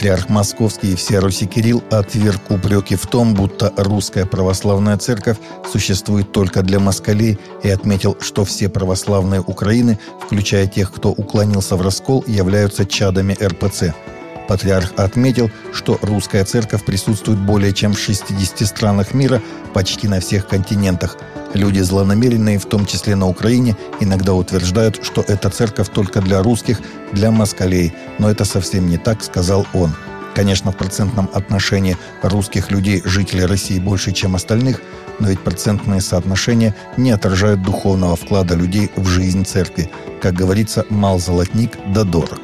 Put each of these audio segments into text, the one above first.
Патриарх Московский и всея Руси Кирилл отверг упреки в том, будто русская православная церковь существует только для москалей и отметил, что все православные Украины, включая тех, кто уклонился в раскол, являются чадами РПЦ. Патриарх отметил, что русская церковь присутствует более чем в 60 странах мира, почти на всех континентах. Люди злонамеренные, в том числе на Украине, иногда утверждают, что эта церковь только для русских, для москалей. Но это совсем не так, сказал он. Конечно, в процентном отношении русских людей жителей России больше, чем остальных, но ведь процентные соотношения не отражают духовного вклада людей в жизнь церкви. Как говорится, мал золотник да дорог.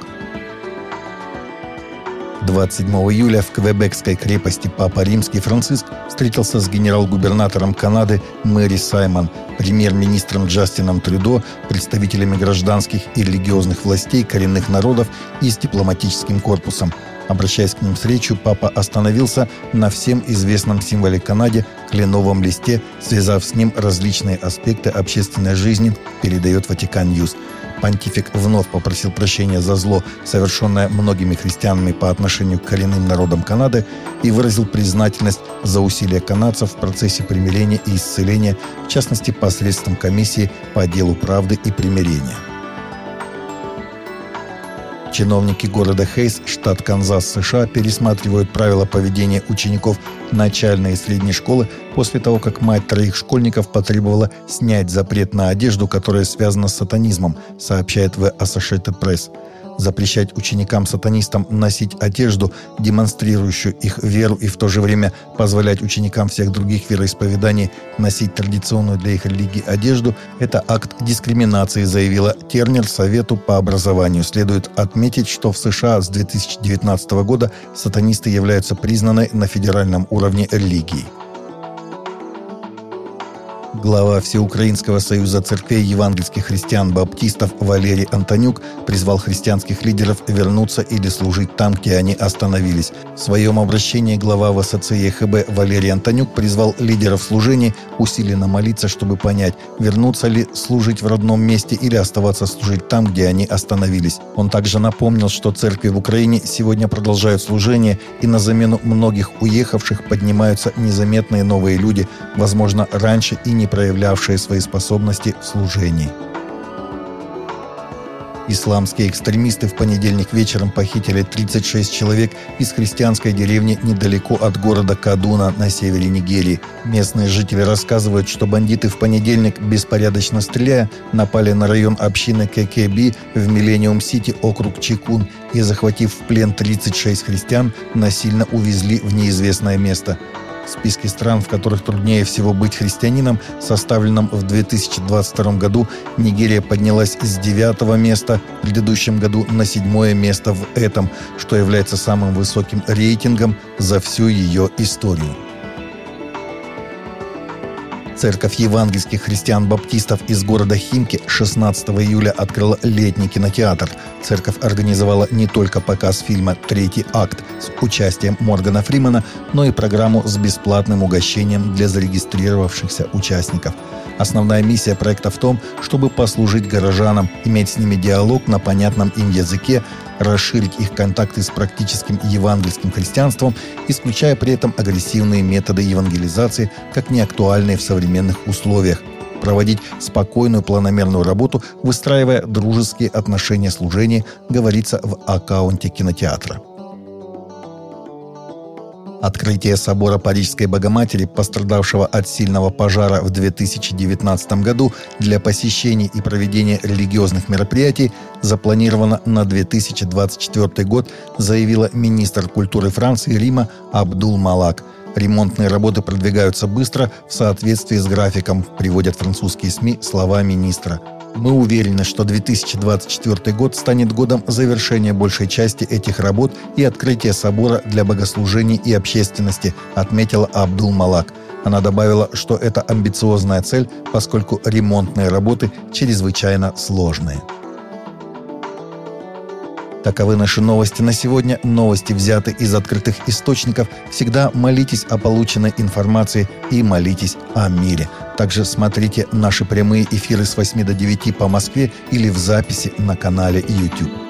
27 июля в Квебекской крепости Папа Римский Франциск встретился с генерал-губернатором Канады Мэри Саймон, премьер-министром Джастином Трюдо, представителями гражданских и религиозных властей коренных народов и с дипломатическим корпусом. Обращаясь к ним с речью, папа остановился на всем известном символе Канаде – кленовом листе, связав с ним различные аспекты общественной жизни, передает Vatican News. Понтифик вновь попросил прощения за зло, совершенное многими христианами по отношению к коренным народам Канады, и выразил признательность за усилия канадцев в процессе примирения и исцеления, в частности посредством комиссии по делу правды и примирения. Чиновники города Хейс, штат Канзас, США, пересматривают правила поведения учеников начальной и средней школы после того, как мать троих школьников потребовала снять запрет на одежду, которая связана с сатанизмом, сообщает в Associated Press запрещать ученикам-сатанистам носить одежду, демонстрирующую их веру, и в то же время позволять ученикам всех других вероисповеданий носить традиционную для их религии одежду – это акт дискриминации, заявила Тернер Совету по образованию. Следует отметить, что в США с 2019 года сатанисты являются признаны на федеральном уровне религией. Глава Всеукраинского союза церквей евангельских христиан-баптистов Валерий Антонюк призвал христианских лидеров вернуться или служить там, где они остановились. В своем обращении глава ВСЦ ЕХБ Валерий Антонюк призвал лидеров служений усиленно молиться, чтобы понять, вернуться ли служить в родном месте или оставаться служить там, где они остановились. Он также напомнил, что церкви в Украине сегодня продолжают служение, и на замену многих уехавших поднимаются незаметные новые люди, возможно, раньше и не не проявлявшие свои способности в служении. Исламские экстремисты в понедельник вечером похитили 36 человек из христианской деревни недалеко от города Кадуна на севере Нигерии. Местные жители рассказывают, что бандиты в понедельник, беспорядочно стреляя, напали на район общины ККБ в Миллениум-Сити, округ Чекун, и, захватив в плен 36 христиан, насильно увезли в неизвестное место. В списке стран, в которых труднее всего быть христианином, составленном в 2022 году, Нигерия поднялась с девятого места в предыдущем году на седьмое место в этом, что является самым высоким рейтингом за всю ее историю. Церковь евангельских христиан-баптистов из города Химки 16 июля открыла летний кинотеатр. Церковь организовала не только показ фильма «Третий акт» с участием Моргана Фримана, но и программу с бесплатным угощением для зарегистрировавшихся участников. Основная миссия проекта в том, чтобы послужить горожанам, иметь с ними диалог на понятном им языке, расширить их контакты с практическим евангельским христианством, исключая при этом агрессивные методы евангелизации, как неактуальные в современных условиях, проводить спокойную планомерную работу, выстраивая дружеские отношения служения, говорится в аккаунте кинотеатра. Открытие собора Парижской Богоматери, пострадавшего от сильного пожара в 2019 году, для посещений и проведения религиозных мероприятий запланировано на 2024 год, заявила министр культуры Франции Рима Абдул Малак. Ремонтные работы продвигаются быстро в соответствии с графиком, приводят французские СМИ слова министра – мы уверены, что 2024 год станет годом завершения большей части этих работ и открытия собора для богослужений и общественности, отметила Абдул Малак. Она добавила, что это амбициозная цель, поскольку ремонтные работы чрезвычайно сложные. Таковы наши новости на сегодня. Новости взяты из открытых источников. Всегда молитесь о полученной информации и молитесь о мире. Также смотрите наши прямые эфиры с 8 до 9 по Москве или в записи на канале YouTube.